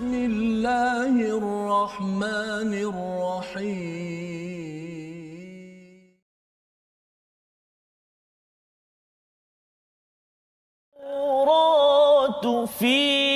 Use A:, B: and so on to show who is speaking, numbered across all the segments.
A: بسم الله الرحمن الرحيم.
B: فيها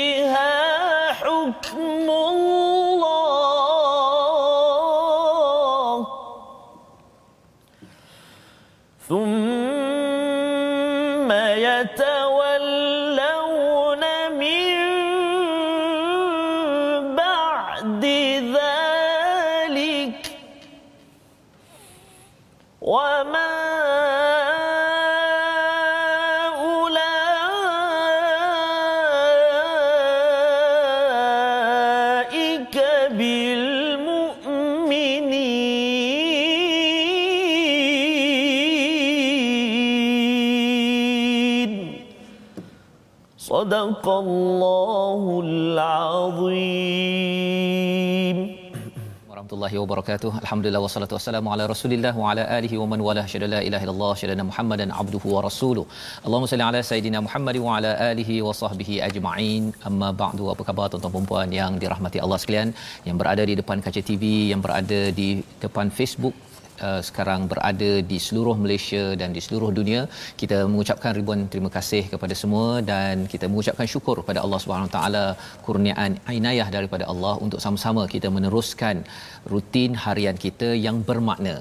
C: warahmatullahi wabarakatuh. Alhamdulillah wassalatu wassalamu ala Rasulillah wa ala alihi wa man wala syada la ilaha illallah syada Muhammadan abduhu wa rasuluh. Allahumma salli ala sayidina Muhammad wa ala alihi wa sahbihi ajma'in. Amma ba'du. Apa khabar tuan-tuan dan puan yang dirahmati Allah sekalian yang berada di depan kaca TV, yang berada di depan Facebook Uh, sekarang berada di seluruh Malaysia dan di seluruh dunia. Kita mengucapkan ribuan terima kasih kepada semua dan kita mengucapkan syukur kepada Allah Subhanahu taala kurniaan inayah daripada Allah untuk sama-sama kita meneruskan rutin harian kita yang bermakna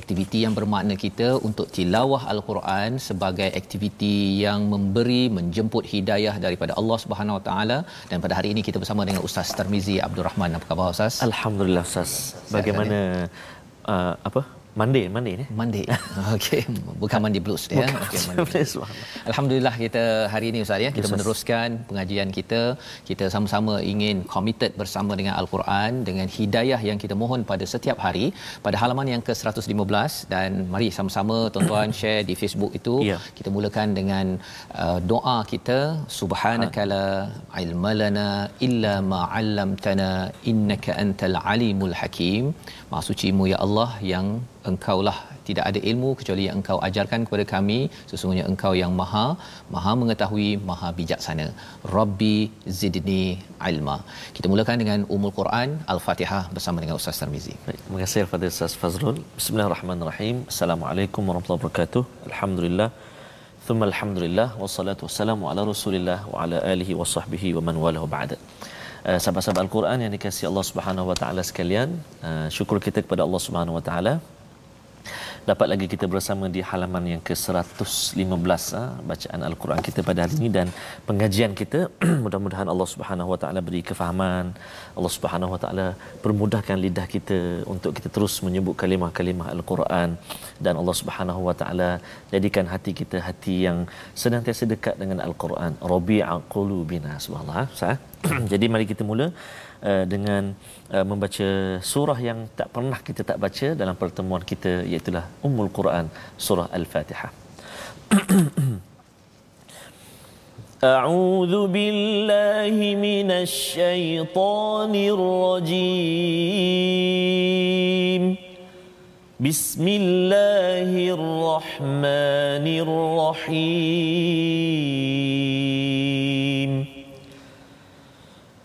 C: aktiviti yang bermakna kita untuk tilawah al-Quran sebagai aktiviti yang memberi menjemput hidayah daripada Allah Subhanahu Wa Taala dan pada hari ini kita bersama dengan Ustaz Tarmizi Abdul Rahman apa khabar Ustaz
D: Alhamdulillah Ustaz. Bagaimana uh, apa? Mandi, mandi ni.
C: Mandi. Okey, bukan mandi blues ya.
D: Bukan.
C: Okey, mandi blues. Alhamdulillah kita hari ini Ustaz ya, kita
D: Yes,
C: meneruskan pengajian kita. Kita sama-sama ingin committed bersama dengan Al-Quran dengan hidayah yang kita mohon pada setiap hari pada halaman yang ke-115 dan mari sama-sama tuan-tuan share di Facebook itu.
D: Ya.
C: Kita mulakan dengan uh, doa kita subhanakala ilmalana illa ma 'allamtana innaka antal alimul hakim. Maha sucimu ya Allah yang engkaulah tidak ada ilmu kecuali yang engkau ajarkan kepada kami sesungguhnya engkau yang maha maha mengetahui maha bijaksana rabbi zidni ilma kita mulakan dengan umul quran al-fatihah bersama dengan ustaz Tarmizi
D: Baik, terima kasih kepada Ustaz Fazrul. Bismillahirrahmanirrahim. Assalamualaikum warahmatullahi wabarakatuh. Alhamdulillah. Thumma alhamdulillah wassalatu wassalamu ala Rasulillah wa ala alihi wa sahbihi wa man walahu ba'da. Uh, sahabat-sahabat Al-Quran yang dikasihi Allah Subhanahu wa taala sekalian, uh, syukur kita kepada Allah Subhanahu wa taala dapat lagi kita bersama di halaman yang ke-115 ha, bacaan al-Quran kita pada hari ini dan pengajian kita. Mudah-mudahan Allah Subhanahu wa taala beri kefahaman. Allah Subhanahu wa taala permudahkan lidah kita untuk kita terus menyebut kalimah-kalimah al-Quran. Dan Allah Subhanahu wa taala jadikan hati kita hati yang senantiasa dekat dengan al-Quran. Rabi'a qulubina subhanallah sah jadi mari kita mula uh, dengan uh, membaca surah yang tak pernah kita tak baca dalam pertemuan kita iaitu Ummul Quran surah Al-Fatihah.
B: أعوذ بالله من الشيطان الرجيم بسم الله الرحمن الرحيم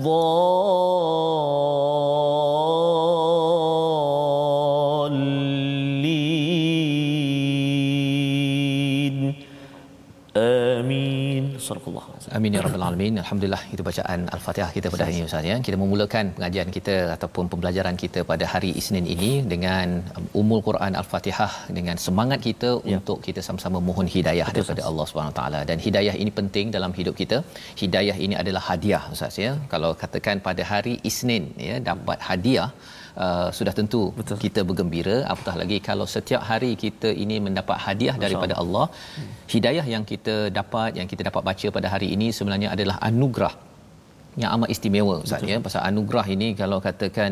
B: آمين
C: Amin ya rabbal alamin. Alhamdulillah itu bacaan Al-Fatihah kita pada hari ini Ustaz ya. Kita memulakan pengajian kita ataupun pembelajaran kita pada hari Isnin ini dengan um, Ummul Quran Al-Fatihah dengan semangat kita ya. untuk kita sama-sama mohon hidayah Betul, daripada Allah Subhanahu taala dan hidayah ini penting dalam hidup kita. Hidayah ini adalah hadiah Ustaz ya. Kalau katakan pada hari Isnin ya dapat hadiah uh, sudah tentu Betul. kita bergembira. Apatah lagi kalau setiap hari kita ini mendapat hadiah Masya daripada Allah hidayah yang kita dapat yang kita dapat baca pada hari ini sebenarnya adalah anugerah yang amat istimewa Ustaz ya. Pasal anugerah ini kalau katakan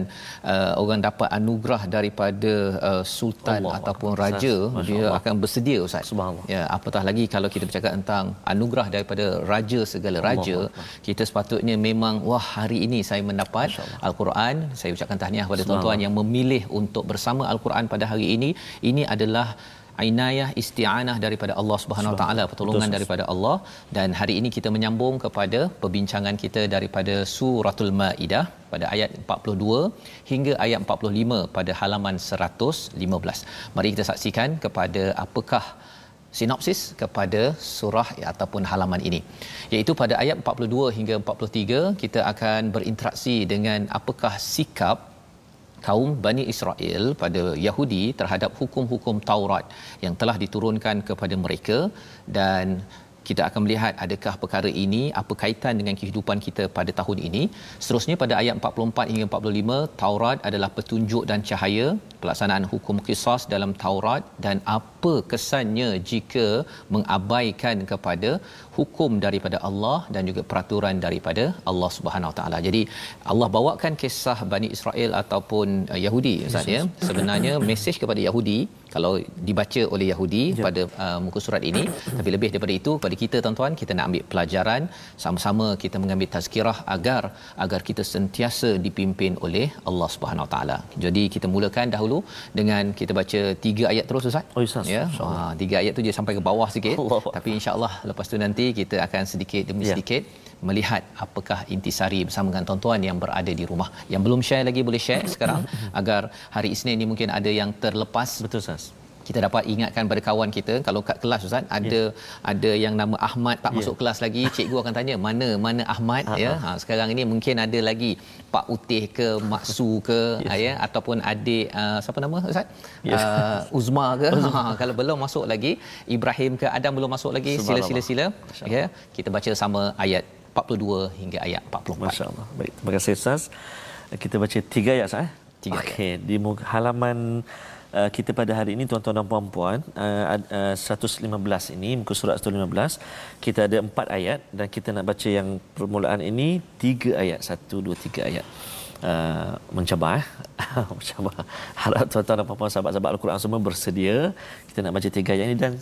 C: uh, orang dapat anugerah daripada uh, sultan Allah ataupun Allah. raja Masya dia Allah. akan bersedia Ustaz. Subhanallah. Ya apatah lagi kalau kita bercakap tentang anugerah daripada raja segala raja Allah. kita sepatutnya memang wah hari ini saya mendapat al-Quran. Saya ucapkan tahniah kepada tuan-tuan yang memilih untuk bersama al-Quran pada hari ini. Ini adalah inayah isti'anah daripada Allah Subhanahu Wa Taala pertolongan daripada Allah. Dan hari ini kita menyambung kepada perbincangan kita daripada suratul maidah pada ayat 42 hingga ayat 45 pada halaman 115 mari kita saksikan kepada apakah sinopsis kepada surah ataupun halaman ini. Iaitu pada ayat 42 hingga 43 kita akan berinteraksi dengan apakah sikap kaum Bani Israel pada Yahudi terhadap hukum-hukum Taurat yang telah diturunkan kepada mereka dan kita akan melihat adakah perkara ini apa kaitan dengan kehidupan kita pada tahun ini seterusnya pada ayat 44 hingga 45 Taurat adalah petunjuk dan cahaya pelaksanaan hukum qisas dalam Taurat dan apa kesannya jika mengabaikan kepada hukum daripada Allah dan juga peraturan daripada Allah Subhanahu taala. Jadi Allah bawakan kisah Bani Israel ataupun uh, Yahudi Ustaz ya. Sebenarnya mesej kepada Yahudi kalau dibaca oleh Yahudi ya. pada uh, muka surat ini tapi lebih daripada itu pada kita tuan-tuan kita nak ambil pelajaran sama-sama kita mengambil tazkirah agar agar kita sentiasa dipimpin oleh Allah Subhanahu Wa taala. Jadi kita mulakan dahulu dengan kita baca tiga ayat terus Ustaz.
B: Oh Ustaz.
C: Ya. Ha, tiga ayat tu je sampai ke bawah sikit. Allah. Tapi insya-Allah lepas tu nanti kita akan sedikit demi ya. sedikit melihat apakah intisari bersama dengan tuan-tuan yang berada di rumah. Yang belum share lagi boleh share sekarang agar hari Isnin ni mungkin ada yang terlepas.
B: Betul Ustaz
C: kita dapat ingatkan pada kawan kita kalau kat kelas ustaz ada yeah. ada yang nama Ahmad tak yeah. masuk kelas lagi cikgu akan tanya mana mana Ahmad uh-huh. ya ha sekarang ini mungkin ada lagi Pak Utih ke Mak Su ke yes. ya ataupun adik uh, siapa nama ustaz yes. uh, Uzma ke ha kalau belum masuk lagi Ibrahim ke Adam belum masuk lagi sila-sila sila ya kita baca sama ayat 42 hingga ayat 44
B: masya-Allah. Baik terima kasih ustaz. Kita baca tiga ayat sah eh? tiga okey di halaman uh, kita pada hari ini tuan-tuan dan puan-puan uh, uh, 115 ini muka surat 115 kita ada empat ayat dan kita nak baca yang permulaan ini tiga ayat. Satu dua tiga ayat. Uh, mencabar eh? mencabar. Harap tuan-tuan dan puan-puan sahabat-sahabat Al-Quran semua bersedia kita nak baca tiga ayat ini. Dan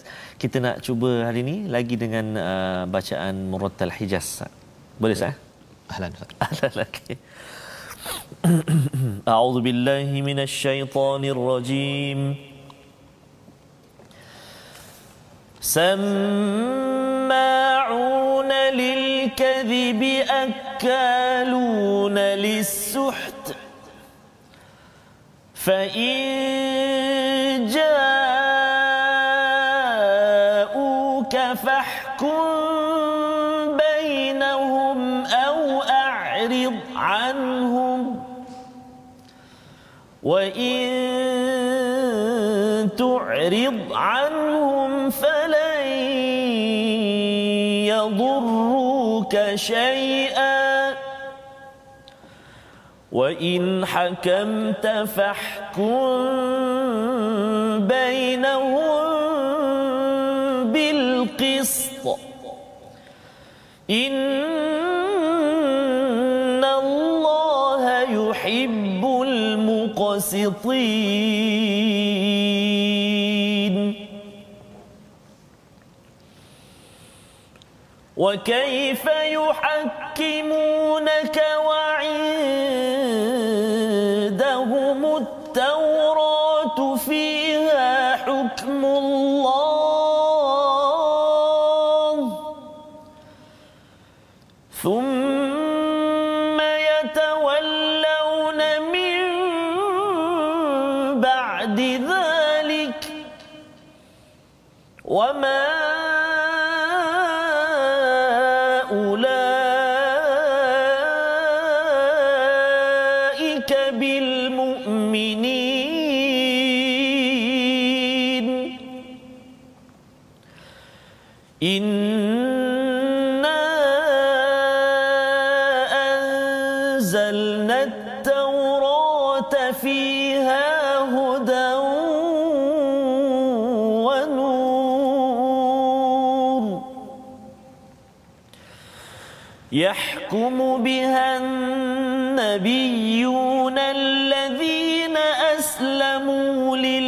B: kita nak cuba hari ini lagi dengan uh, bacaan Murattal Hijaz boleh sah?
C: Ahlan
B: Ahlan okay. أعوذ بالله من الشيطان الرجيم سماعون للكذب أكالون للسحت فإن جاءوك يضروك شيئا. وإن حكمت فاحكم بينهم بالقسط. إن قاسطين وكيف يحكمونك وعندهم يحكم بها النبيون الذين أسلموا للذين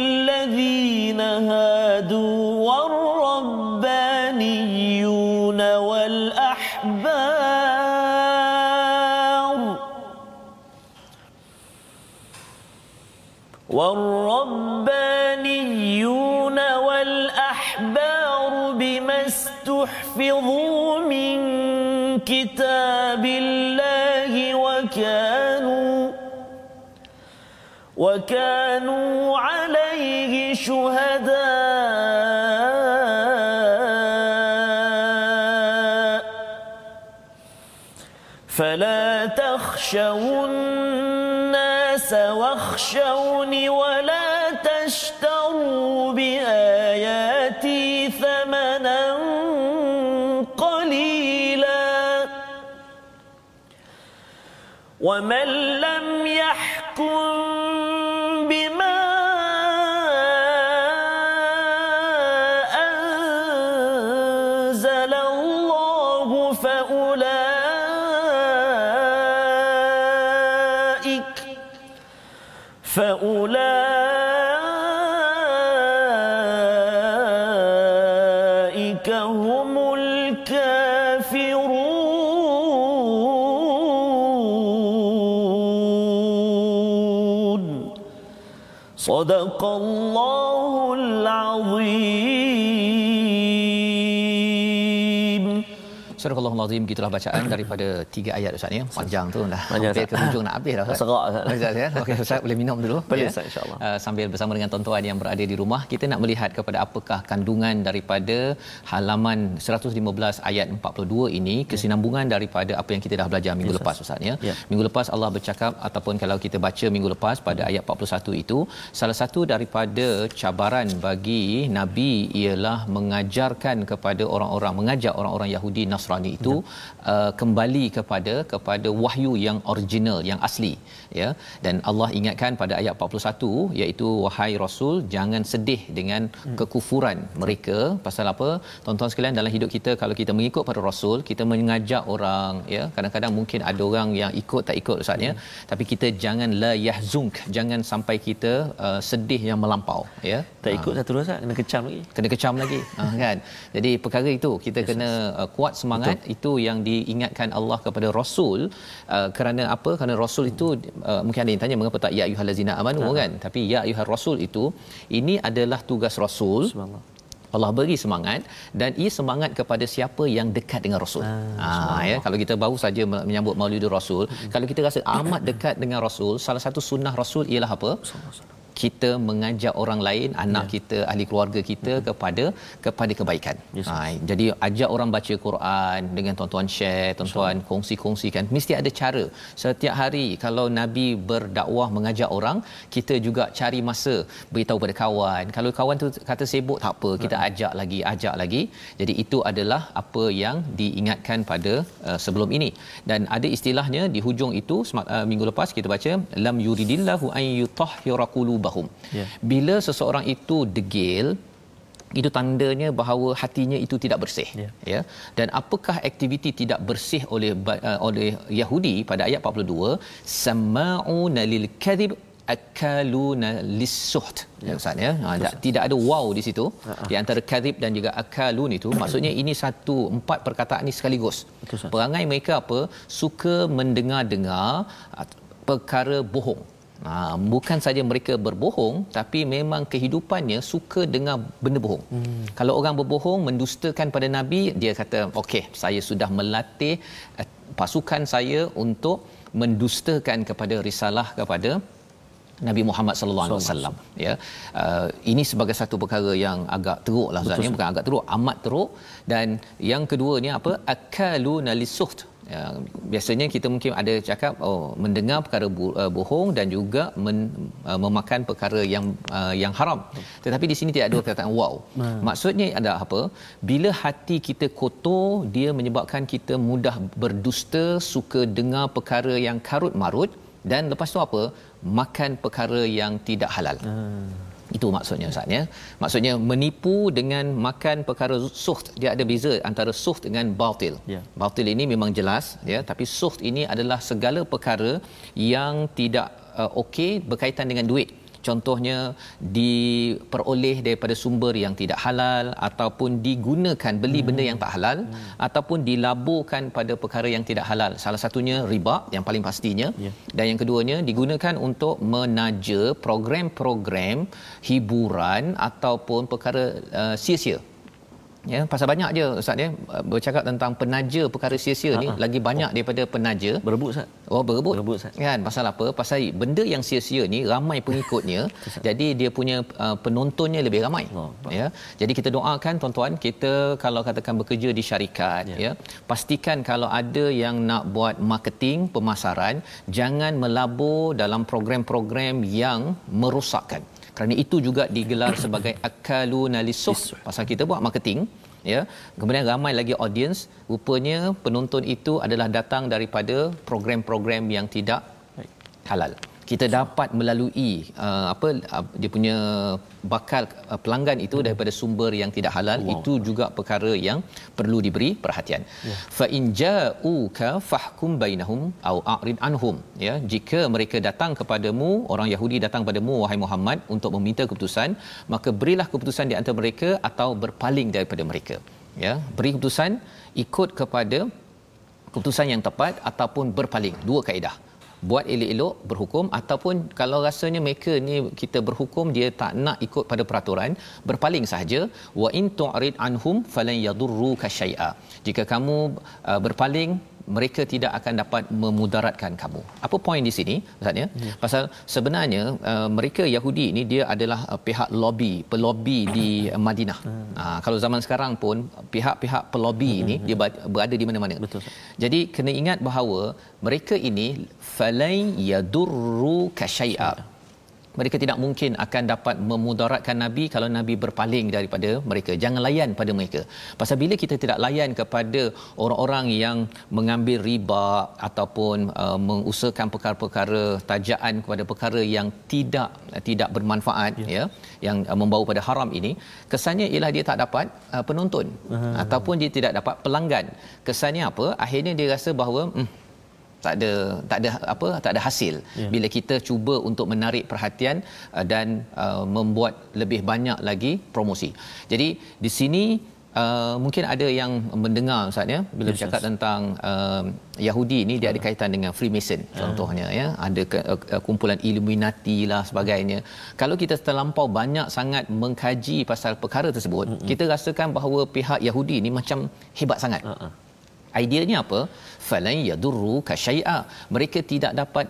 B: وكانوا عليه شهداء. فلا تخشوا الناس واخشوني ولا تشتروا بآياتي ثمنا قليلا. ومن لم يحكم صدق الله
C: Surah Al-Azim gitulah bacaan daripada tiga ayat Ustaz ya. Panjang tu dah.
E: Panjang,
C: Hampir ke hujung nak habis dah Ustaz.
E: Serak, Ustaz.
C: Ustaz ya. Okey Ustaz boleh minum dulu.
E: Boleh,
C: ya.
E: Ustaz, insya-Allah.
C: Uh, sambil bersama dengan tuan-tuan yang berada di rumah, kita nak melihat kepada apakah kandungan daripada halaman 115 ayat 42 ini kesinambungan daripada apa yang kita dah belajar minggu
E: Ya,
C: lepas Ustaz ya.
E: Ya.
C: Minggu lepas Allah bercakap ataupun kalau kita baca minggu lepas pada ayat 41 itu salah satu daripada cabaran bagi nabi ialah mengajarkan kepada orang-orang mengajak orang-orang Yahudi Nasrani itu uh, kembali kepada kepada wahyu yang original yang asli ya. Dan Allah ingatkan pada ayat 41 iaitu wahai rasul jangan sedih dengan
E: Hmm.
C: kekufuran mereka. Pasal apa? Tuan-tuan sekalian dalam hidup kita kalau kita mengikut pada rasul kita mengajak orang ya. Kadang-kadang mungkin ada orang yang ikut tak ikut ustaz ya. Tapi kita jangan la yahzunk jangan sampai kita uh, sedih yang melampau ya.
E: Tak ikut satu dua Ustaz, kena kecam lagi.
C: kena kecam lagi. Ha, kan? Jadi perkara itu kita yes, kena uh, kuat semangat Betul. Itu yang diingatkan Allah kepada rasul uh, kerana apa kerana rasul itu uh, mungkin ada yang tanya mengapa tak ya ayyuhallazina amanu
E: Ha.
C: kan tapi ya ayyuhar rasul itu ini adalah tugas rasul
E: Subhanallah.
C: Allah beri semangat dan ia semangat kepada siapa yang dekat dengan Rasul. Ah, ya kalau kita baru saja me- menyambut Maulid Rasul, hmm. kalau kita rasa amat dekat dengan Rasul, salah satu sunnah Rasul ialah apa? Kita mengajak orang lain anak ya. kita ahli keluarga kita hmm. kepada kepada kebaikan.
E: Yes,
C: ha, jadi ajak orang baca Quran dengan tuan-tuan share, tuan-tuan kongsi-kongsikan. Mesti ada cara. Setiap hari kalau Nabi berdakwah mengajak orang, kita juga cari masa beritahu pada kawan. Kalau kawan tu kata sibuk tak apa, kita ajak lagi, ajak lagi. Jadi itu adalah apa yang diingatkan pada uh, sebelum ini. Dan ada istilahnya di hujung itu uh, minggu lepas kita baca lam yuridillahu an yutahhira qulubahum.
E: Ya.
C: Bila seseorang itu degil itu tandanya bahawa hatinya itu tidak bersih
E: Ya.
C: ya. Dan apakah aktiviti tidak bersih oleh uh, oleh Yahudi pada ayat 42 sama'una lil kadhib akaluna lisuht ya. Ustaz ya. Ha, tak, tidak ada wow di situ. Di antara kadhib dan juga akalun itu maksudnya ini satu empat perkataan ini sekaligus.
E: Betul,
C: perangai mereka apa? Suka mendengar-dengar perkara bohong Ha, bukan saja mereka berbohong tapi memang kehidupannya suka dengar benda bohong. Hmm. Kalau orang berbohong mendustakan pada nabi dia kata okey saya sudah melatih uh, pasukan saya untuk mendustakan kepada risalah kepada Nabi Muhammad sallallahu alaihi wasallam. Ya. Uh, ini sebagai satu perkara yang agak teruklah Ustaz ya. Bukan agak teruk amat teruk. Dan yang keduanya apa? Akaluna lisuht Ya, biasanya kita mungkin ada cakap oh mendengar perkara bu- uh, bohong dan juga men, uh, memakan perkara yang uh, yang haram. Tetapi di sini tidak ada perkataan wow. Maksudnya ada apa? Bila hati kita kotor, dia menyebabkan kita mudah berdusta, suka dengar perkara yang karut marut dan lepas tu apa? Makan perkara yang tidak halal. Itu maksudnya Ustaz ya. Maksudnya menipu dengan makan perkara suht. Dia ada beza antara suht dengan batil.
B: Ya.
C: Batil ini memang jelas ya, tapi suht ini adalah segala perkara yang tidak uh, okey berkaitan dengan duit. Contohnya diperoleh daripada sumber yang tidak halal ataupun digunakan beli benda yang tak halal ataupun dilaburkan pada perkara yang tidak halal. Salah satunya riba yang paling pastinya.
B: Ya.
C: Dan yang keduanya digunakan untuk menaja program-program hiburan ataupun perkara uh, sia-sia. Ya, pasal banyak je ustaz ya bercakap tentang penaja perkara sia-sia ni lagi banyak daripada penaja
B: Berebut Ustaz.
C: Oh berebut.
B: Berebut, Ustaz.
C: Kan pasal apa? Pasal benda yang sia-sia ni ramai pengikutnya. jadi dia punya uh, penontonnya lebih ramai.
B: Allah.
C: Ya. Jadi kita doakan tuan-tuan kita kalau katakan bekerja di syarikat
B: Ya.
C: ya. pastikan kalau ada yang nak buat marketing, pemasaran, jangan melabur dalam program-program yang merosakkan. Kerana itu juga digelar sebagai akaluna lisuh pasal kita buat marketing ya. Kemudian ramai lagi audience. Rupanya penonton itu adalah datang daripada program-program yang tidak halal kita dapat melalui uh, apa uh, dia punya bakal uh, pelanggan itu daripada sumber yang tidak halal
B: Wow.
C: itu juga perkara yang perlu diberi perhatian. Fa in ja'uka fahkum bainahum au a'rid anhum. Ya jika mereka datang kepadamu orang Yahudi datang kepadamu wahai Muhammad untuk meminta keputusan maka berilah keputusan di antara mereka atau berpaling daripada mereka. Ya beri keputusan ikut kepada keputusan yang tepat ataupun berpaling. Dua kaedah buat elok-elok berhukum ataupun kalau rasanya mereka ni kita berhukum dia tak nak ikut pada peraturan berpaling sahaja wa in tu'rid anhum falan yadurruka syai'a. Jika kamu uh, berpaling mereka tidak akan dapat memudaratkan kamu. Apa poin di sini Ustaz ya? Hmm. Pasal sebenarnya uh, mereka Yahudi ini dia adalah uh, pihak lobby, pelobi di uh, Madinah. Hmm. Uh, kalau zaman sekarang pun pihak-pihak pelobi hmm. ini dia ba- berada di mana-mana.
B: Betul.
C: Jadi kena ingat bahawa mereka ini falai yadurru kasyai'a. Mereka tidak mungkin akan dapat memudaratkan Nabi kalau Nabi berpaling daripada mereka. Jangan layan pada mereka. Pasal bila kita tidak layan kepada orang-orang yang mengambil riba ataupun uh, mengusahakan perkara-perkara tajaan kepada perkara yang tidak tidak bermanfaat ya, ya yang uh, membawa pada haram ini, kesannya ialah dia tak dapat uh, penonton uh-huh. ataupun dia tidak dapat pelanggan. Kesannya apa? Akhirnya dia rasa bahawa hmm, tak ada tak ada apa tak ada hasil
B: Ya.
C: bila kita cuba untuk menarik perhatian uh, dan uh, membuat lebih banyak lagi promosi. Jadi di sini Uh, mungkin ada yang mendengar Ustaz ya bila
B: Yes,
C: bercakap
B: yes.
C: tentang uh, Yahudi ni dia ada kaitan dengan Freemason contohnya ya ada ke, uh, kumpulan Illuminati lah sebagainya kalau kita terlampau banyak sangat mengkaji pasal perkara tersebut mm-hmm. kita rasakan bahawa pihak Yahudi ni macam hebat sangat
B: Uh-uh.
C: Ideanya apa? Falan yadurru ka syai'a. Mereka tidak dapat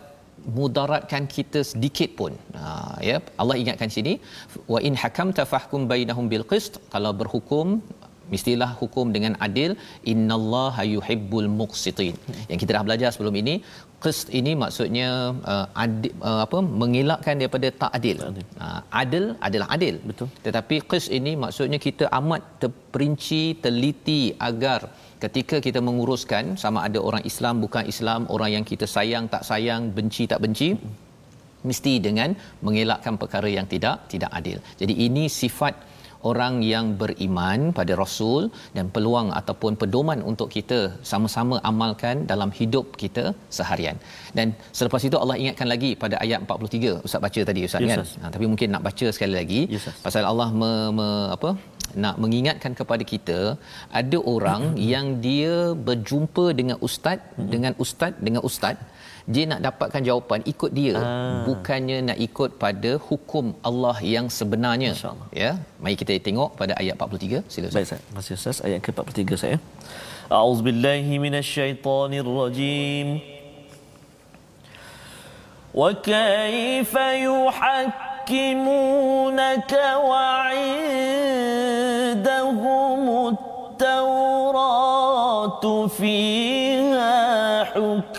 C: mudaratkan kita sedikit pun. Ha, ya, Allah ingatkan sini wa in hakamta fahkum bainahum bil qist. Kalau berhukum mestilah hukum dengan adil innallaha yuhibbul muqsitin yang kita dah belajar sebelum ini qist ini maksudnya uh, adil, uh, apa mengelakkan daripada tak adil uh, adil adalah adil
B: Betul.
C: tetapi qist ini maksudnya kita amat terperinci teliti agar ketika kita menguruskan sama ada orang Islam bukan Islam orang yang kita sayang tak sayang benci tak benci mesti dengan mengelakkan perkara yang tidak tidak adil. Jadi ini sifat orang yang beriman pada Rasul dan peluang ataupun pedoman untuk kita sama-sama amalkan dalam hidup kita seharian. Dan selepas itu Allah ingatkan lagi pada ayat 43 Ustaz baca tadi Ustaz
B: Ya,
C: kan. Ha, tapi mungkin nak baca sekali lagi
B: Ustaz.
C: pasal Allah me, me, apa nak mengingatkan kepada kita ada orang hmm. yang dia berjumpa dengan ustaz hmm. dengan ustaz dengan ustaz. Dia nak dapatkan jawapan ikut dia.
B: Ah.
C: bukannya nak ikut pada hukum Allah yang sebenarnya. Ya mari kita tengok pada ayat 43 sila
B: baik ustaz. Masih ustaz. Ayat ke-43 saya. Auzubillahi minasyaitonirrajim. Wa kaifa yuhakkim يحكمونك وعندهم التوراة فيها
F: بذلك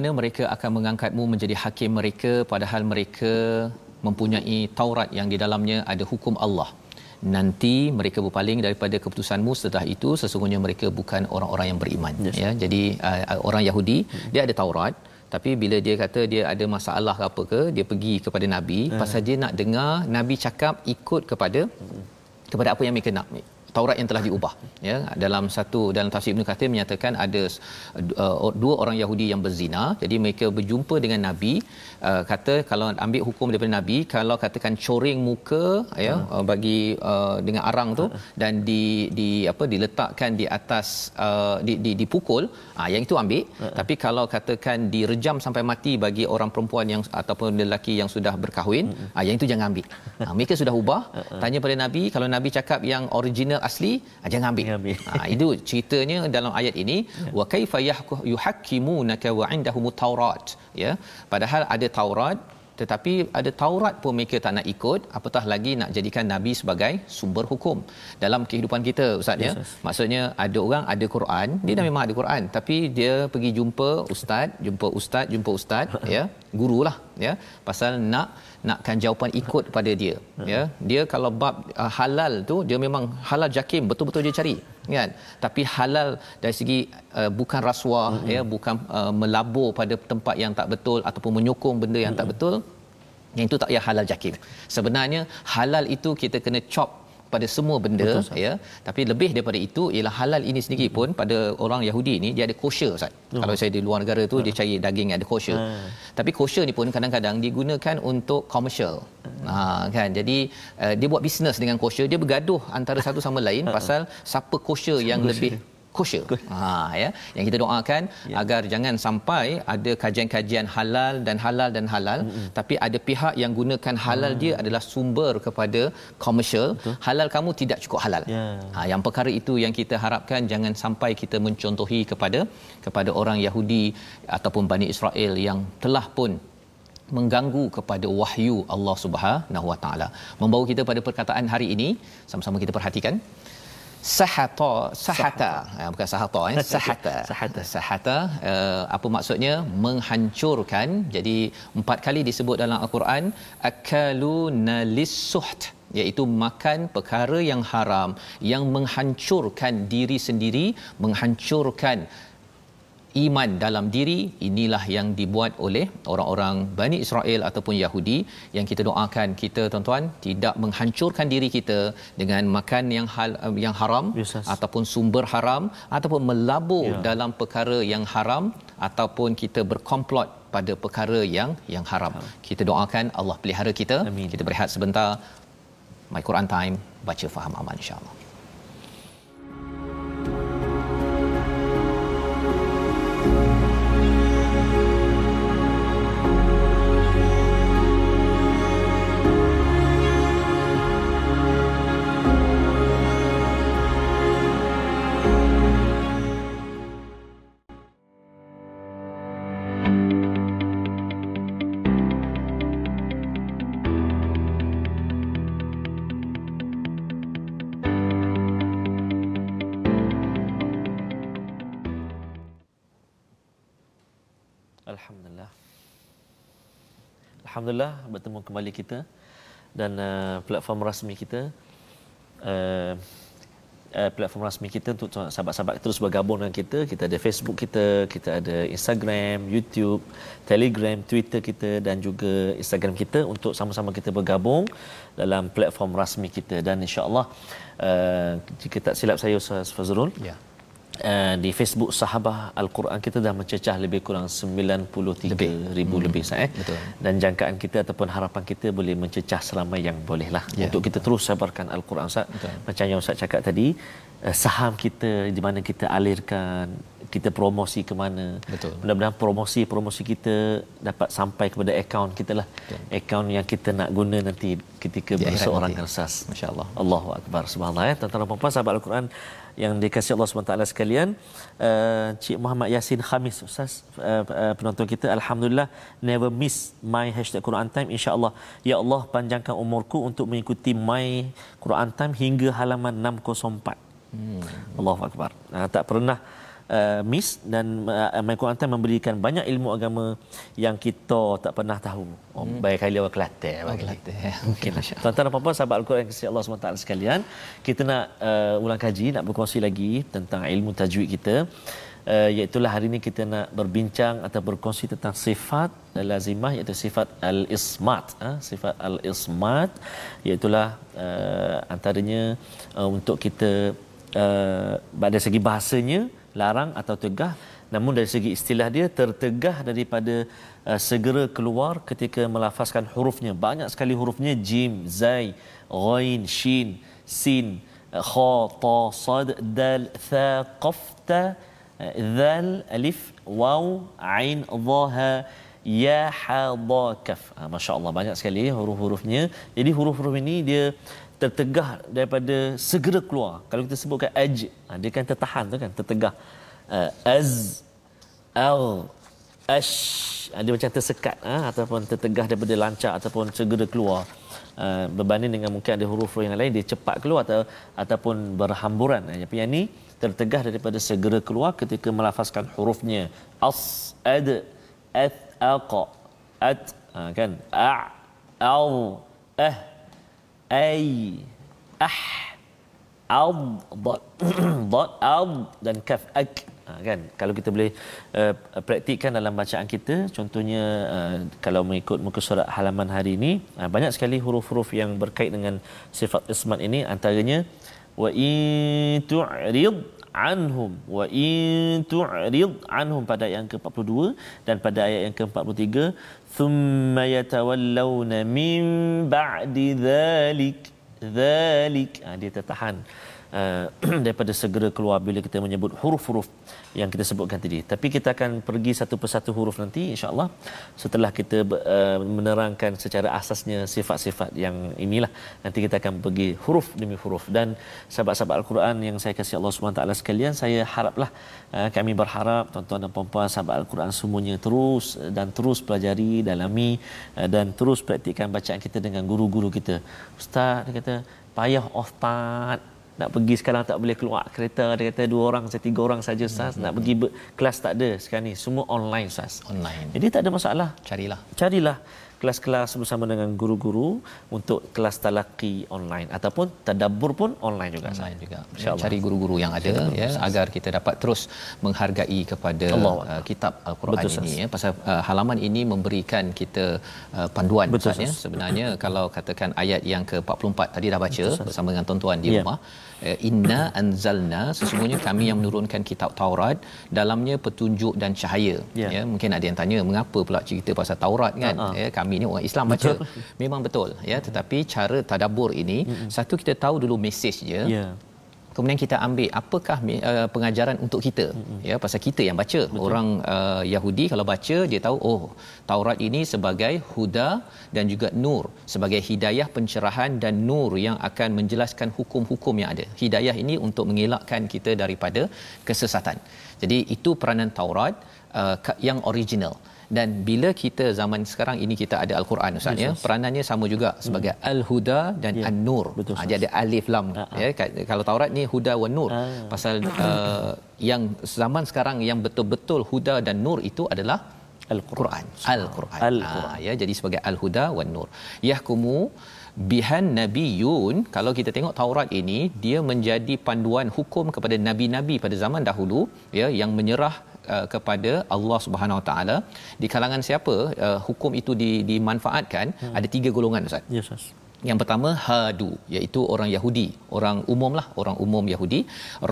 C: bagaimana mereka akan mengangkatmu menjadi hakim mereka padahal mereka mempunyai Taurat yang di dalamnya ada hukum Allah. Nanti mereka berpaling daripada keputusanmu setelah itu sesungguhnya mereka bukan orang-orang yang beriman
B: Yes.
C: ya. Jadi uh, orang Yahudi dia ada Taurat tapi bila dia kata dia ada masalah ke apa ke dia pergi kepada nabi pasal dia nak dengar nabi cakap ikut kepada kepada apa yang mereka nak Taurat yang telah diubah ya. Dalam satu dalam tafsir Ibnu Kathir menyatakan ada uh, dua orang Yahudi yang berzina. Jadi mereka berjumpa dengan nabi uh, kata kalau ambil hukum daripada nabi kalau katakan coreng muka ya uh, bagi uh, dengan arang tu dan di di apa diletakkan di atas uh, di, di dipukul ah yang itu ambil. Tapi kalau katakan direjam sampai mati bagi orang perempuan yang ataupun lelaki yang sudah berkahwin ah yang itu jangan ambil. Ah, mereka sudah ubah. Tanya pada nabi kalau nabi cakap yang original asli ah, jangan ambil.
B: Jangan ambil.
C: ah, itu ceritanya dalam ayat ini. Wa kaifa yuhakkimunaka wa indahumut taurat. Ya padahal ada taurat tetapi ada Taurat pun mereka tak nak ikut. Apatah lagi nak jadikan nabi sebagai sumber hukum dalam kehidupan kita ustaz ya?
B: Yes, yes.
C: maksudnya ada orang ada Quran dia dah memang ada Quran tapi dia pergi jumpa ustaz jumpa ustaz jumpa ustaz ya? Gurulah ya? Pasal nak nakkan jawapan ikut pada dia ya. Dia kalau bab uh, halal tu dia memang halal jakim betul-betul dia cari kan. Tapi halal dari segi uh, bukan rasuah ya bukan uh, melabur pada tempat yang tak betul ataupun menyokong benda yang tak betul yang itu tak payah halal jakim. Sebenarnya halal itu kita kena chop pada semua benda Betul, ya tapi lebih daripada itu ialah halal ini sendiri pun pada orang Yahudi ni dia ada kosher Ustaz. Oh. Kalau saya di luar negara tu dia cari daging ada kosher. Tapi kosher ni pun kadang-kadang digunakan untuk komersial. Ha kan. Jadi uh, dia buat bisnes dengan kosher, dia bergaduh antara satu sama lain pasal siapa kosher yang lebih kosher. Ha ya. Yang kita doakan ya. agar jangan sampai ada kajian-kajian halal dan halal dan halal mm-hmm. tapi ada pihak yang gunakan halal hmm. dia adalah sumber kepada komersial. Halal kamu tidak cukup halal.
B: Ya.
C: Ha yang perkara itu yang kita harapkan jangan sampai kita mencontohi kepada kepada orang Yahudi ataupun Bani Israel yang telah pun mengganggu kepada wahyu Allah Subhanahu Wa Taala. Membawa kita pada perkataan hari ini, sama-sama kita perhatikan. Sahata, sahata, ha, bukan sahata eh, sahata.
B: Sahata.
C: Sahata uh, apa maksudnya? Menghancurkan. Jadi empat kali disebut dalam Al-Quran akalu nalisuht iaitu makan perkara yang haram yang menghancurkan diri sendiri, menghancurkan iman dalam diri inilah yang dibuat oleh orang-orang Bani Israel ataupun Yahudi yang kita doakan kita tuan-tuan tidak menghancurkan diri kita dengan makan yang hal, yang haram
B: Yes, yes.
C: ataupun sumber haram ataupun melabur
B: Ya.
C: dalam perkara yang haram ataupun kita berkomplot pada perkara yang yang haram. Kita doakan Allah pelihara kita.
B: Amin.
C: Kita berehat sebentar. My Quran Time baca faham aman insya-Allah.
B: Alhamdulillah bertemu kembali kita dan uh, platform rasmi kita uh, uh, platform rasmi kita untuk sahabat-sahabat terus bergabung dengan kita. Kita ada Facebook kita, kita ada Instagram, YouTube, Telegram, Twitter kita dan juga Instagram kita untuk sama-sama kita bergabung dalam platform rasmi kita dan insya-Allah uh, jika tak silap saya Ustaz Fazrul
C: Ya.
B: Uh, di Facebook Sahabah Al-Quran kita dah mencecah lebih kurang 93
C: Lebih.
B: ribu hmm. lebih saya.
C: Betul.
B: Dan jangkaan kita ataupun harapan kita boleh mencecah seramai yang boleh lah.
C: Ya.
B: Untuk kita terus sabarkan Al-Quran Ustaz.
C: Betul.
B: Macam yang Ustaz cakap tadi, uh, saham kita di mana kita alirkan kita promosi ke mana.
C: Betul.
B: Mudah-mudahan promosi-promosi kita dapat sampai kepada akaun kita lah. Akaun yang kita nak guna nanti ketika berseorang
C: nanti.
B: asas.
C: Masya-Allah.
B: Allahu akbar. Subhanallah ya. Tuan-tuan dan puan-puan sahabat Al-Quran yang dikasihi Allah SWT sekalian uh, Cik Muhammad Yasin Khamis Ustaz uh, uh, penonton kita Alhamdulillah never miss my hashtag Quran Time InsyaAllah Ya Allah panjangkan umurku untuk mengikuti my Quran Time hingga halaman 604 hmm. Allahu Akbar uh, tak pernah uh, miss dan uh, my Quran Time memberikan banyak ilmu agama yang kita tak pernah tahu oh, hmm. baik kali orang Kelantan
C: Oh. Kelantan, ya.
B: Tuan-tuan dan puan-puan sahabat Al-Quran kasih Allah SWT sekalian Kita nak uh, ulang kaji, nak berkongsi lagi tentang ilmu tajwid kita uh, Iaitulah hari ini kita nak berbincang atau berkongsi tentang sifat lazimah iaitu sifat al-ismat ha? Sifat al-ismat Iaitulah uh, antaranya uh, untuk kita uh, pada segi bahasanya larang atau tegah. Namun dari segi istilah dia tertegah daripada uh, segera keluar ketika melafazkan hurufnya. Banyak sekali hurufnya. Jim zai ghain shin sin uh, kha ta sad dal tha qaf ta uh, dhal alif waw ain dha ha ya ha dha kaf. Ha, masya-Allah banyak sekali huruf-hurufnya. Jadi huruf-huruf ini dia tertegah daripada segera keluar. Kalau kita sebutkan aj ha, dia kan tertahan tu kan tertegah. Az al ash dia macam tersekat ha, ataupun tertegah daripada lancar ataupun segera keluar. Uh, berbanding dengan mungkin ada huruf yang lain dia cepat keluar atau ataupun berhamburan. Ha, tapi yang ni tertegah daripada segera keluar ketika melafazkan hurufnya. As ad ath aqa at ha, kan? A al ah ay ah al dot dot al dan kaf ak. Ha, kan? Kalau kita boleh uh, praktikkan dalam bacaan kita contohnya uh, kalau mengikut muka surat halaman hari ini uh, banyak sekali huruf-huruf yang berkait dengan sifat ismat ini. Antaranya wa in tu'rid anhum wa in tu'rid anhum pada ayat yang ke-42 dan pada ayat yang ke-43 thumma yatawallawna min ba'di dhalik dhalik ha, dia tertahan uh, daripada segera keluar bila kita menyebut huruf-huruf yang kita sebutkan tadi. Tapi kita akan pergi satu persatu huruf nanti insyaallah setelah kita uh, menerangkan secara asasnya sifat-sifat yang inilah. Nanti kita akan pergi huruf demi huruf. Dan sahabat-sahabat al-Quran yang saya kasih Allah SWT sekalian saya haraplah uh, kami berharap tuan-tuan dan puan-puan sahabat al-Quran semuanya terus dan terus pelajari dalami uh, dan terus praktikkan bacaan kita dengan guru-guru kita. Ustaz dia kata payah ustaz nak pergi sekarang tak boleh keluar kereta. Dia kata dua orang saya tiga orang saja ustaz. Nak pergi ber- kelas tak ada sekarang ni. Semua online ustaz.
C: Online.
B: jadi tak ada masalah.
C: Carilah.
B: carilah kelas-kelas bersama dengan guru-guru untuk kelas talaqi online. Ataupun tadabbur pun online juga
C: online juga.
B: InsyaAllah.
C: cari guru-guru yang ada ya agar kita dapat terus menghargai kepada
B: Allah
C: uh, kitab al-Quran
B: Betul,
C: ini ya. Pasal uh, halaman ini memberikan kita uh, panduan
B: Betul,
C: ya. Sebenarnya kalau katakan ayat yang ke-44 tadi dah baca bersama dengan tuan-tuan di
B: Ya.
C: rumah inna anzalna sesungguhnya kami yang menurunkan kitab Taurat dalamnya petunjuk dan cahaya.
B: Ya.
C: ya mungkin ada yang tanya mengapa pula cerita pasal Taurat? kan?
B: Ha.
C: ya kami ni orang Islam baca. Memang betul ya. Tetapi cara tadabbur ini satu kita tahu dulu mesej dia
B: ya
C: kemudian kita ambil apakah uh, pengajaran untuk kita. Mm-hmm. ya pasal kita yang baca. Betul. orang uh, Yahudi kalau baca dia tahu oh Taurat ini sebagai huda dan juga nur sebagai hidayah pencerahan dan nur yang akan menjelaskan hukum-hukum yang ada. Hidayah ini untuk mengelakkan kita daripada kesesatan. Jadi itu peranan Taurat uh, yang original dan bila kita zaman sekarang ini kita ada al-Quran ustaz ya peranannya sama juga sebagai al-huda dan
B: Ya.
C: an-nur
B: Betul,
C: ha, ada alif lam
B: Ha, ha.
C: ya ka- kalau Taurat ni huda wa nur
B: Ah.
C: pasal uh, yang zaman sekarang yang betul-betul huda dan nur itu adalah
B: Al-Quran.
C: Al-Quran.
B: Al-Quran.
C: Ha, ya jadi sebagai al-huda wan nur. Yahkumu bihan nabiyun kalau kita tengok Taurat ini dia menjadi panduan hukum kepada nabi-nabi pada zaman dahulu ya yang menyerah uh, kepada Allah Subhanahu Wa Taala. Di kalangan siapa uh, hukum itu di, dimanfaatkan? Hmm. ada tiga golongan ustaz.
B: Ya ustaz
C: yang pertama hadu iaitu orang Yahudi, orang umum lah, orang umum Yahudi.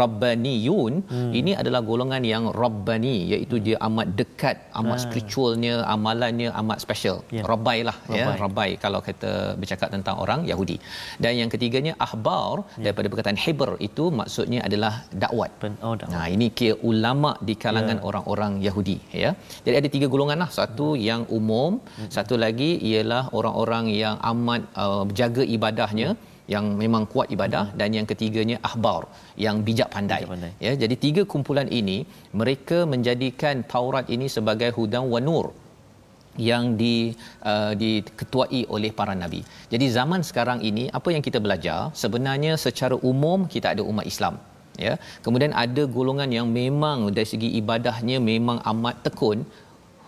C: Rabbaniyun hmm. ini adalah golongan yang rabbani iaitu dia amat dekat, amat ah. spiritualnya, amalannya amat special. Yeah. Rabbai lah ya, rabbai. ya, rabbai kalau kita bercakap tentang orang Yahudi. Dan yang ketiganya ahbar yeah. daripada perkataan Hebr itu maksudnya adalah dakwat. Oh, dakwat. Nah, ini kira ulama di kalangan yeah. orang-orang Yahudi ya. Jadi ada tiga golongan lah. Satu hmm. yang umum, hmm. satu lagi ialah orang-orang yang amat uh, jaga ibadahnya yang memang kuat ibadah hmm. dan yang ketiganya ahbar yang bijak pandai. bijak pandai ya jadi tiga kumpulan ini mereka menjadikan Taurat ini sebagai hudan wa nur yang di uh, diketuai oleh para nabi. Jadi zaman sekarang ini apa yang kita belajar sebenarnya secara umum kita ada umat Islam ya. Kemudian ada golongan yang memang dari segi ibadahnya memang amat tekun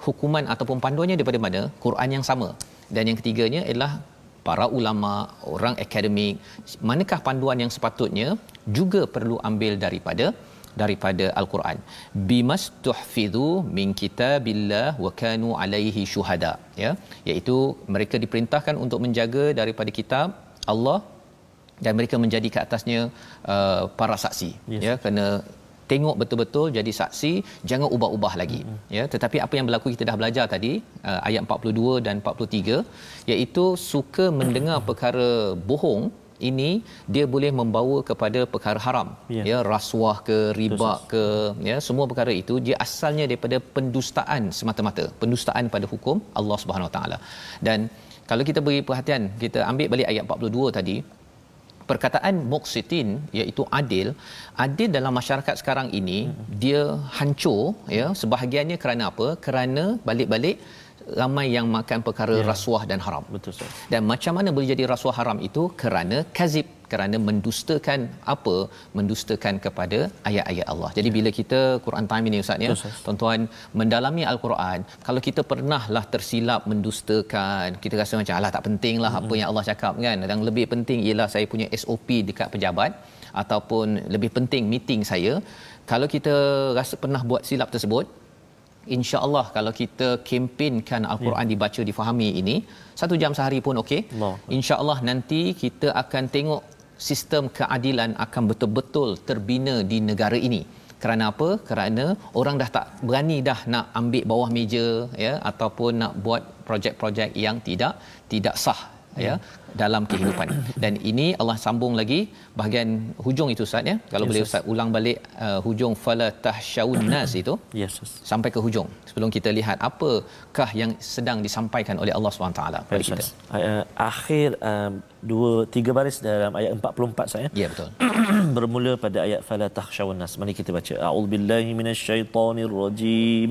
C: hukuman ataupun panduannya daripada mana? Quran yang sama. Dan yang ketiganya ialah para ulama, orang akademik, manakah panduan yang sepatutnya juga perlu ambil daripada daripada al-Quran. Bimas tuhfizu min kitabillah wa kanu alaihi syuhada, ya. Iaitu mereka diperintahkan untuk menjaga daripada kitab Allah dan mereka menjadi ke atasnya uh, para saksi yes. ya kerana tengok betul-betul jadi saksi jangan ubah-ubah lagi mm-hmm. ya tetapi apa yang berlaku kita dah belajar tadi uh, ayat 42 dan 43 iaitu suka mendengar perkara bohong ini dia boleh membawa kepada perkara haram yeah. ya rasuah ke riba ke ya semua perkara itu dia asalnya daripada pendustaan semata-mata pendustaan pada hukum Allah Subhanahu Wa Taala dan kalau kita beri perhatian kita ambil balik ayat 42 tadi perkataan muqsitin iaitu adil adil dalam masyarakat sekarang ini hmm. dia hancur ya sebahagiannya kerana apa kerana balik-balik ramai yang makan perkara ya. rasuah dan haram betul Ustaz. dan macam mana boleh jadi rasuah haram itu kerana kazib kerana mendustakan apa mendustakan kepada ayat-ayat Allah. Jadi bila kita Quran time ini ustaz ya, tuan-tuan mendalami al-Quran, kalau kita pernahlah tersilap mendustakan, kita rasa macam alah tak pentinglah apa yang Allah cakap kan. Yang lebih penting ialah saya punya SOP dekat pejabat ataupun lebih penting meeting saya. Kalau kita rasa pernah buat silap tersebut, insya-Allah kalau kita kempenkan al-Quran yeah. dibaca difahami ini satu jam sehari pun okey insya-Allah nanti kita akan tengok sistem keadilan akan betul-betul terbina di negara ini. Kerana apa? Kerana orang dah tak berani dah nak ambil bawah meja ya ataupun nak buat projek-projek yang tidak tidak sah ya dalam kehidupan. Dan ini Allah sambung lagi bahagian hujung itu ustaz ya. Kalau yes, boleh ustaz ulang balik uh, hujung fala tahsyaun nas itu. Yes, sampai ke hujung sebelum kita lihat apakah yang sedang disampaikan oleh Allah SWT pada yes, kita.
B: uh, akhir uh, dua tiga baris dalam ayat 44 saya
C: ya. Betul.
B: Bermula pada ayat fala tahsyaun nas mari kita baca. A'udzubillahi minasyaitonirrajim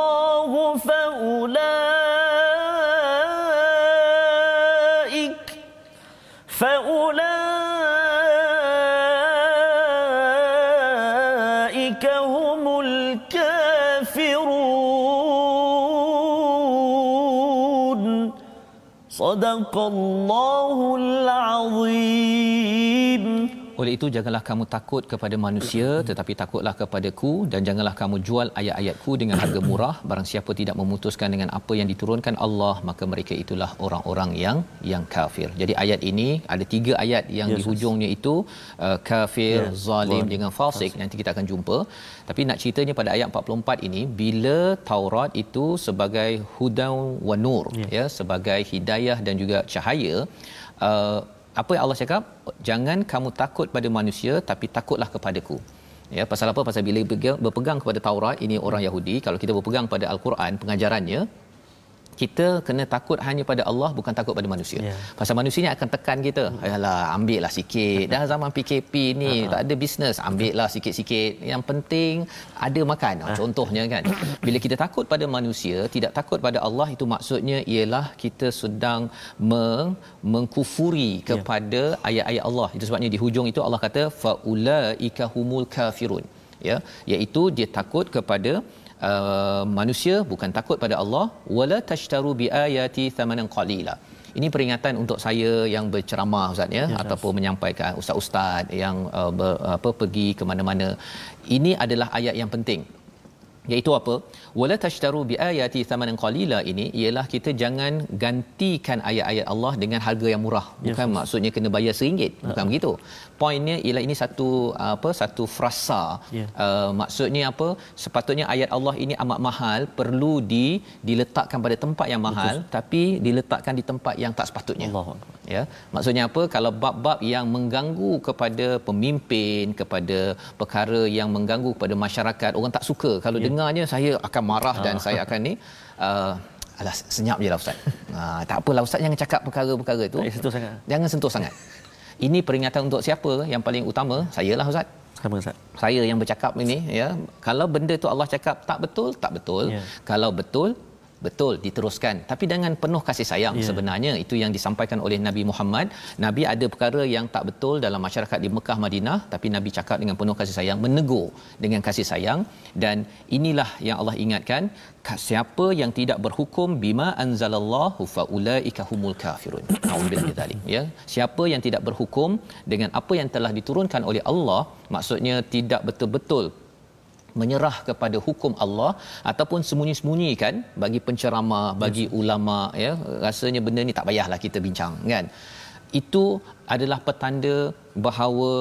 B: صدق الله العظيم
C: oleh itu janganlah kamu takut kepada manusia tetapi takutlah kepadaku dan janganlah kamu jual ayat-ayatku dengan harga murah barang siapa tidak memutuskan dengan apa yang diturunkan Allah maka mereka itulah orang-orang yang yang kafir. Jadi ayat ini ada tiga ayat yang yes, di hujungnya itu uh, kafir, yes, zalim well, dengan fasik nanti kita akan jumpa. Tapi nak ceritanya pada ayat 44 ini bila Taurat itu sebagai hudan wa nur yes. ya sebagai hidayah dan juga cahaya uh, apa yang Allah cakap? Jangan kamu takut pada manusia tapi takutlah kepadaku. Ya pasal apa? Pasal bila berpegang, kepada Taurat ini orang Yahudi kalau kita berpegang pada al-Quran pengajarannya kita kena takut hanya pada Allah bukan takut pada manusia.
B: Ya.
C: Yeah. Pasal manusia ni akan tekan kita. Ayalah ambil lah sikit. Dah zaman PKP ni tak ada bisnes, ambil lah sikit-sikit. Yang penting ada makan. Ah, Contohnya kan. Bila kita takut pada manusia, tidak takut pada Allah itu maksudnya ialah kita sedang meng- mengkufuri kepada ayat-ayat Allah. Itu sebabnya di hujung itu Allah kata faulaika humul kafirun. Ya, iaitu dia takut kepada uh, manusia bukan takut pada Allah. Wala tashtaru biayati thamanan qalila. Ini peringatan untuk saya yang berceramah ustaz ya, ya ataupun menyampaikan ustaz-ustaz yang uh, ber, apa pergi ke mana-mana. Ini adalah ayat yang penting. Iaitu apa? Wala tashtaru biayati thamanan qalila ini ialah kita jangan gantikan ayat-ayat Allah dengan harga yang murah. Bukan yes, maksudnya kena bayar RM1 bukan uh begitu poinnya ialah ini satu apa satu frasa yeah. uh, maksudnya apa sepatutnya ayat Allah ini amat mahal perlu di diletakkan pada tempat yang mahal Betul. tapi diletakkan di tempat yang tak sepatutnya Allah ya maksudnya apa kalau bab-bab yang mengganggu kepada pemimpin kepada perkara yang mengganggu kepada masyarakat orang tak suka kalau yeah. dengarnya saya akan marah dan ah. saya akan ni uh, alah senyap je lah ustaz. Ha, tak apalah ustaz jangan cakap perkara-perkara tu.
B: Tak sentuh sangat.
C: Jangan sentuh sangat. Ini peringatan untuk siapa yang paling utama? Saya lah ustaz.
B: Sama Ustaz.
C: Saya yang bercakap ini ya. Kalau benda tu Allah cakap tak betul, tak betul. Yeah. Kalau betul, betul diteruskan. Tapi dengan penuh kasih sayang yeah. sebenarnya itu yang disampaikan oleh Nabi Muhammad. Nabi ada perkara yang tak betul dalam masyarakat di Mekah Madinah tapi Nabi cakap dengan penuh kasih sayang menegur dengan kasih sayang. Dan inilah yang Allah ingatkan siapa yang tidak berhukum bima anzalallahu faulaika humul kafirun. Auzubillahi ya. Siapa yang tidak berhukum dengan apa yang telah diturunkan oleh Allah maksudnya tidak betul-betul menyerah kepada hukum Allah ataupun sembunyi-sembunyi kan bagi penceramah bagi yes. ulama ya. Rasanya benda ni tak payahlah kita bincang kan? Itu adalah petanda bahawa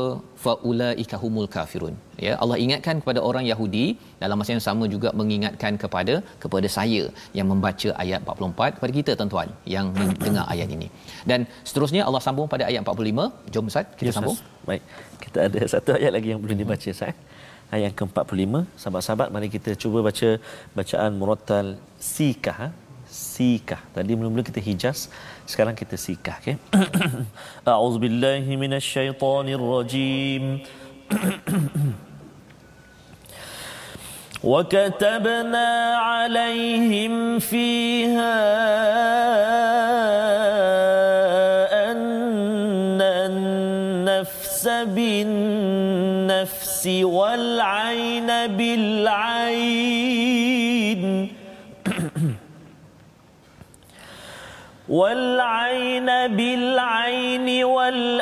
C: faulaika humul kafirun. Ya Allah ingatkan kepada orang Yahudi dalam masa yang sama juga mengingatkan kepada kepada saya yang membaca ayat 44 kepada kita tuan-tuan yang mendengar ayat ini. Dan seterusnya Allah sambung pada ayat 45 jom Ustaz kita yes, sambung.
B: Baik. Kita ada satu ayat lagi yang belum dibaca Ustaz ayat yang ke-45 sahabat-sahabat mari kita cuba baca bacaan murattal sikah ha? sikah tadi mula-mula kita hijaz sekarang kita sikah okey a'udzubillahi minasyaitonirrajim وكتبنا عليهم فيها بالنفس والعين بالعين. والعين بالعين والأنف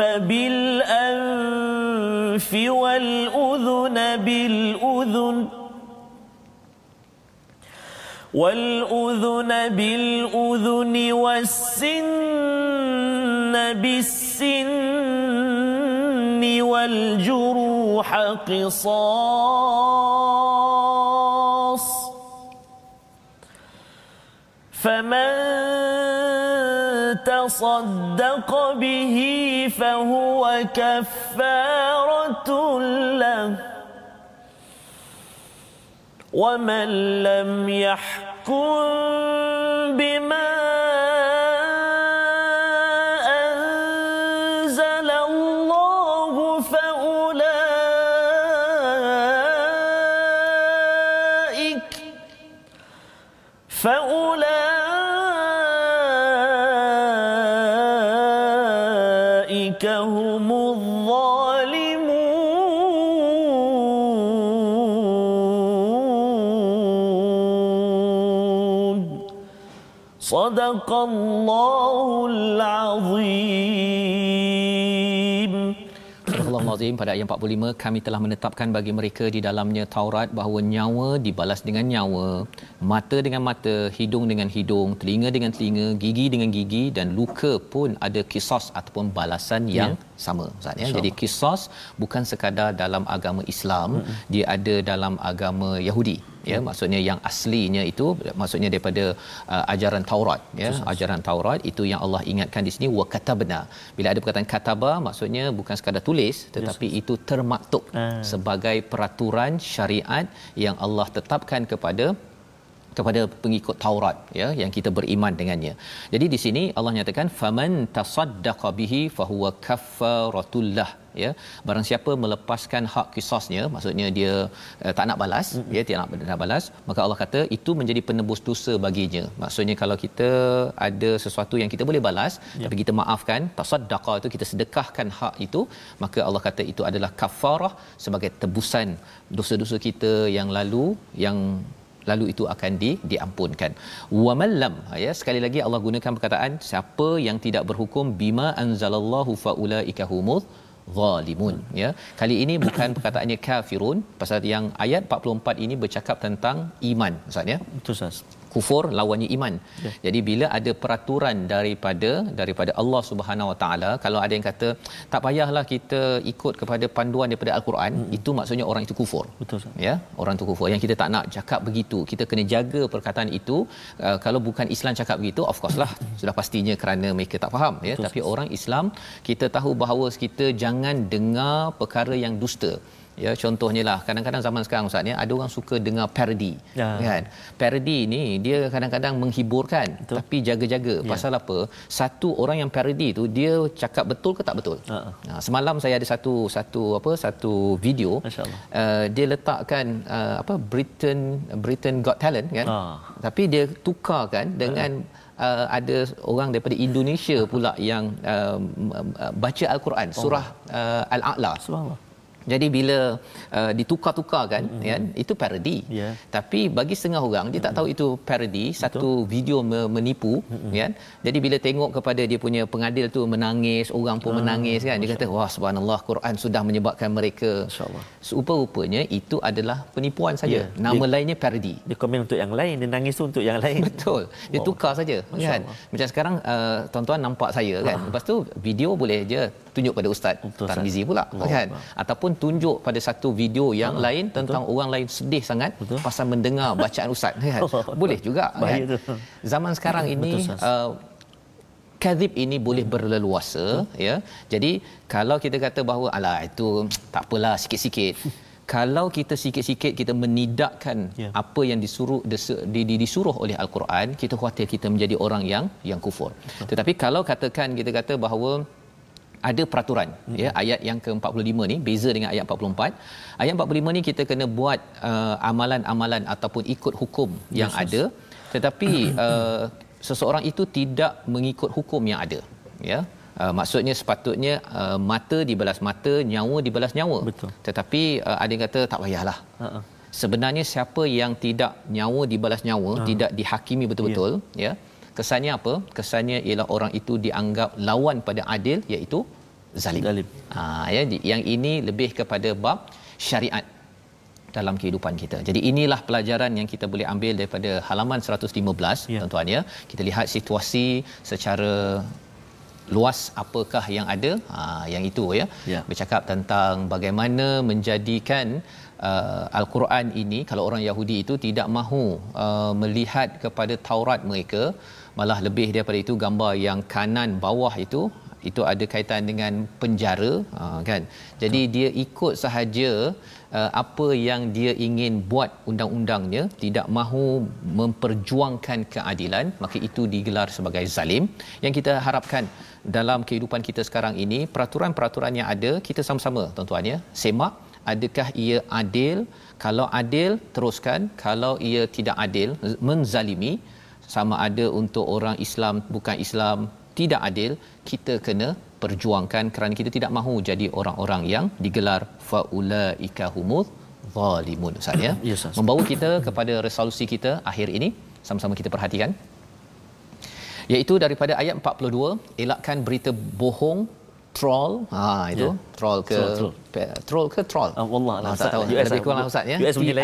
B: بالأنف والأذن بالأذن. والأذن بالأذن والسن بالسن. والجروح قصاص فمن تصدق به فهو كفارة له ومن لم يحكم بما صدق الله العظيم
C: Azim pada ayat 45 kami telah menetapkan bagi mereka di dalamnya Taurat bahawa nyawa dibalas dengan nyawa, mata dengan mata, hidung dengan hidung, telinga dengan telinga, gigi dengan gigi dan luka pun ada kisos ataupun balasan yang ya. sama Ustaz ya. Jadi kisos bukan sekadar dalam agama Islam, hmm. dia ada dalam agama Yahudi ya maksudnya yang aslinya itu maksudnya daripada uh, ajaran Taurat ya Susah. ajaran Taurat itu yang Allah ingatkan di sini wa katabna bila ada perkataan kataba maksudnya bukan sekadar tulis tetapi Susah. itu termaktub ah. sebagai peraturan syariat yang Allah tetapkan kepada kepada pengikut Taurat ya yang kita beriman dengannya. Jadi di sini Allah nyatakan faman tasaddaqa bihi fahuwa kaffaratullah ya barang siapa melepaskan hak kisasnya maksudnya dia uh, tak nak balas mm-hmm. ya tidak nak, nak balas maka Allah kata itu menjadi penebus dosa baginya maksudnya kalau kita ada sesuatu yang kita boleh balas yeah. tapi kita maafkan tasaddaqa itu kita sedekahkan hak itu maka Allah kata itu adalah kafarah sebagai tebusan dosa-dosa kita yang lalu yang lalu itu akan di diampunkan. Wa mallam ya sekali lagi Allah gunakan perkataan siapa yang tidak berhukum bima anzalallahu faulaika humuz zalimun ya. Kali ini bukan perkataannya kafirun pasal yang ayat 44 ini bercakap tentang iman maksudnya
B: betul Ustaz
C: kufur lawannya iman. Ya. Jadi bila ada peraturan daripada daripada Allah Subhanahu Wa Taala, kalau ada yang kata tak payahlah kita ikut kepada panduan daripada Al-Quran, hmm. itu maksudnya orang itu kufur.
B: Betul.
C: Ya, orang itu kufur. Yang kita tak nak cakap begitu. Kita kena jaga perkataan itu. Uh, kalau bukan Islam cakap begitu, of course lah sudah pastinya kerana mereka tak faham ya. Betul. Tapi orang Islam kita tahu bahawa kita jangan dengar perkara yang dusta ya contohnya lah kadang-kadang zaman sekarang ustaz ya ada orang suka dengar parody ya. kan parody ni dia kadang-kadang menghiburkan betul. tapi jaga-jaga ya. pasal apa satu orang yang parody tu dia cakap betul ke tak betul uh-uh. nah, semalam saya ada satu satu apa satu video uh, dia letakkan uh, apa Britain Britain Got Talent kan uh. tapi dia tukarkan dengan uh. Uh, ada orang daripada Indonesia pula yang uh, baca al-Quran surah uh, al-A'la subhanallah jadi bila uh, ditukar-tukarkan mm-hmm. kan itu parody. Yeah. Tapi bagi setengah orang dia mm-hmm. tak tahu itu parody, Betul. satu video menipu mm-hmm. kan. Jadi bila tengok kepada dia punya pengadil tu menangis, orang pun ah, menangis kan. Dia kata wah subhanallah Quran sudah menyebabkan mereka. Insya-Allah. Rupa-rupanya itu adalah penipuan saja. Yeah. Nama dia, lainnya parody.
B: Dia komen untuk yang lain, dia nangis tu untuk yang lain.
C: Betul. Dia wow. tukar saja kan. Macam sekarang uh, tuan-tuan nampak saya kan. Ah. Lepas tu video boleh je tunjuk pada ustaz Tarmizi pula wow. kan. Ataupun tunjuk pada satu video yang uh, lain tentang betul. orang lain sedih sangat betul. pasal mendengar bacaan ustaz kan boleh juga kan zaman sekarang ini uh, kadhib ini boleh berleluasa hmm. ya jadi kalau kita kata bahawa alah itu tak apalah sikit-sikit kalau kita sikit-sikit kita menidakkan yeah. apa yang disuruh di, di, disuruh oleh al-Quran kita khawatir kita menjadi orang yang yang kufur Betul. tetapi kalau katakan kita kata bahawa ada peraturan hmm. ya ayat yang ke-45 ni beza dengan ayat 44 ayat 45 ni kita kena buat uh, amalan-amalan ataupun ikut hukum yes, yang yes. ada tetapi uh, seseorang itu tidak mengikut hukum yang ada ya uh, maksudnya sepatutnya uh, mata dibalas mata nyawa dibalas nyawa
B: betul
C: tetapi uh, ada yang kata tak payahlah uh-uh. sebenarnya siapa yang tidak nyawa dibalas nyawa uh. tidak dihakimi betul-betul yeah. ya kesannya apa kesannya ialah orang itu dianggap lawan pada adil iaitu zalim, zalim. Ha, ya yang ini lebih kepada bab syariat dalam kehidupan kita. Jadi inilah pelajaran yang kita boleh ambil daripada halaman 115 ya. tuan-tuan ya. Kita lihat situasi secara luas apakah yang ada ha, yang itu ya. ya bercakap tentang bagaimana menjadikan uh, al-Quran ini kalau orang Yahudi itu tidak mahu uh, melihat kepada Taurat mereka malah lebih daripada itu gambar yang kanan bawah itu itu ada kaitan dengan penjara uh, kan? Jadi Betul. dia ikut sahaja uh, apa yang dia ingin buat undang-undangnya tidak mahu memperjuangkan keadilan maka itu digelar sebagai zalim. Yang kita harapkan dalam kehidupan kita sekarang ini peraturan-peraturan yang ada kita sama-sama tuan-tuan ya semak adakah ia adil. Kalau adil teruskan. Kalau ia tidak adil menzalimi sama ada untuk orang Islam bukan Islam tidak adil kita kena perjuangkan kerana kita tidak mahu jadi orang-orang yang digelar. Faulaika humuz zalimun ustaz ya? Yes, membawa kita kepada resolusi kita akhir ini. Sama-sama kita perhatikan. Iaitu daripada ayat 42 elakkan berita bohong troll? Ha itu? Yeah. troll ke troll, troll. troll ke troll?
B: Uh, wallah lah
C: tak tahu. US lebih kurang lah ustaz ya. US punya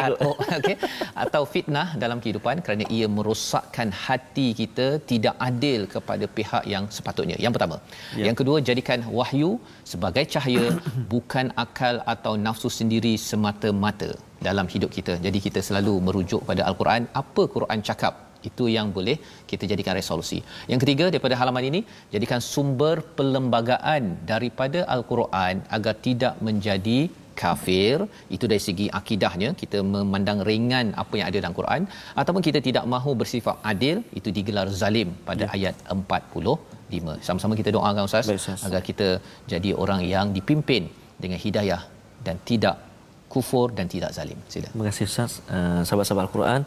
C: okey atau fitnah dalam kehidupan kerana ia merosakkan hati kita tidak adil kepada pihak yang sepatutnya. Yang pertama. Yeah. yang kedua jadikan wahyu sebagai cahaya bukan akal atau nafsu sendiri semata-mata dalam hidup kita. Jadi kita selalu merujuk pada al-Quran. Apa Quran cakap itu yang boleh kita jadikan resolusi. Yang ketiga daripada halaman ini jadikan sumber perlembagaan daripada al-Quran agar tidak menjadi kafir itu dari segi akidahnya kita memandang ringan apa yang ada dalam Quran ataupun kita tidak mahu bersifat adil itu digelar zalim pada ya. ayat 45 sama-sama kita doakan ustaz,
B: Baik, ustaz
C: agar kita jadi orang yang dipimpin dengan hidayah dan tidak kufur dan tidak zalim. Sila.
B: Terima kasih Ustaz. Uh, sahabat-sahabat Al-Quran,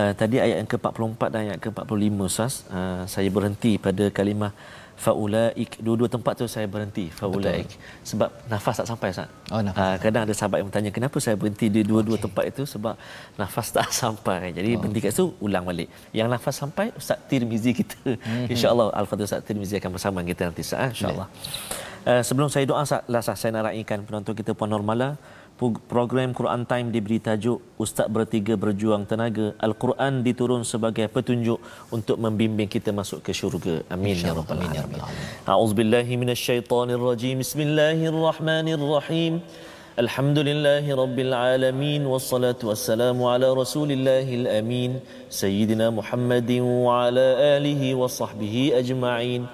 B: uh, tadi ayat yang ke-44 dan ayat ke-45 Ustaz, uh, saya berhenti pada kalimah faulaik dua-dua tempat tu saya berhenti faulaik sebab nafas tak sampai Ustaz.
C: Oh nafas. Uh,
B: kadang ada sahabat yang bertanya kenapa saya berhenti di dua-dua okay. tempat itu sebab nafas tak sampai. Jadi oh. berhenti kat situ ulang balik. Yang nafas sampai Ustaz Tirmizi kita. Mm-hmm. Insya-Allah Al-Fatihah Ustaz Tirmizi akan bersama kita nanti Ustaz. Insya-Allah. Uh, sebelum saya doa Ustaz, saya nak raikan penonton kita puan normala program Quran Time diberi tajuk Ustaz Bertiga Berjuang Tenaga Al-Quran diturun sebagai petunjuk untuk membimbing kita masuk ke syurga. Amin ya rabbal alamin. A'udzubillahi minasyaitonirrajim. Bismillahirrahmanirrahim. Alhamdulillahi rabbil alamin wassalatu wassalamu ala rasulillahil amin sayyidina Muhammadin wa ala alihi wa sahbihi ajma'in.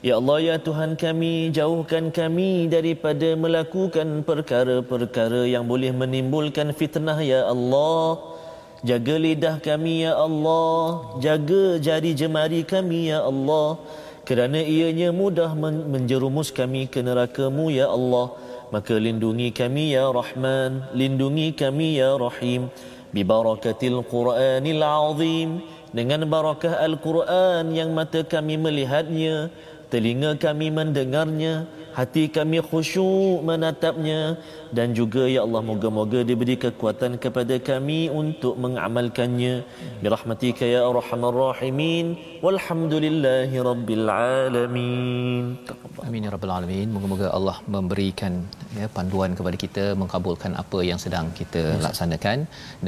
B: Ya Allah ya Tuhan kami jauhkan kami daripada melakukan perkara-perkara yang boleh menimbulkan fitnah ya Allah. Jaga lidah kami ya Allah, jaga jari jemari kami ya Allah. Kerana ianya mudah menjerumus kami ke neraka-Mu ya Allah. Maka lindungi kami ya Rahman, lindungi kami ya Rahim. Bibarakatil Quranil Azim. Dengan barakah Al-Quran yang mata kami melihatnya telinga kami mendengarnya, hati kami khusyuk menatapnya dan juga ya Allah moga-moga diberi kekuatan kepada kami untuk mengamalkannya. Birahmatika ya arhamar rahimin. Walhamdulillahi rabbil alamin.
C: Amin ya rabbal alamin. Moga-moga Allah memberikan ya panduan kepada kita mengabulkan apa yang sedang kita yes. laksanakan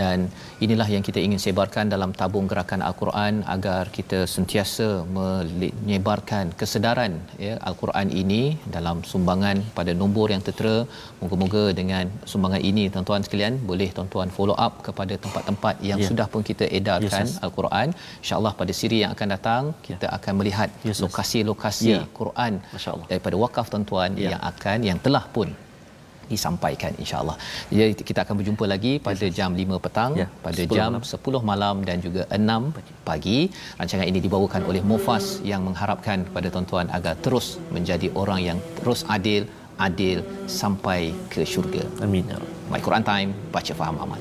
C: dan inilah yang kita ingin sebarkan dalam tabung gerakan al-Quran agar kita sentiasa menyebarkan kesedaran ya al-Quran ini dalam sumbangan pada nombor yang tertera. Moga-moga dengan sumbangan ini tuan-tuan sekalian boleh tuan-tuan follow up kepada tempat-tempat yang yeah. sudah pun kita edarkan yes, al-Quran. Insya-Allah pada siri yang akan datang kita yeah. akan melihat yes, lokasi-lokasi yeah. Quran daripada wakaf tuan-tuan yeah. yang akan yang telah pun disampaikan insyaallah. Jadi kita akan berjumpa lagi pada jam 5 petang, ya, pada 10 jam malam. 10 malam dan juga 6 pagi. Rancangan ini dibawakan oleh Mufas yang mengharapkan kepada tuan-tuan agar terus menjadi orang yang terus adil, adil sampai ke syurga.
B: Amin.
C: My Quran Time, baca faham amal.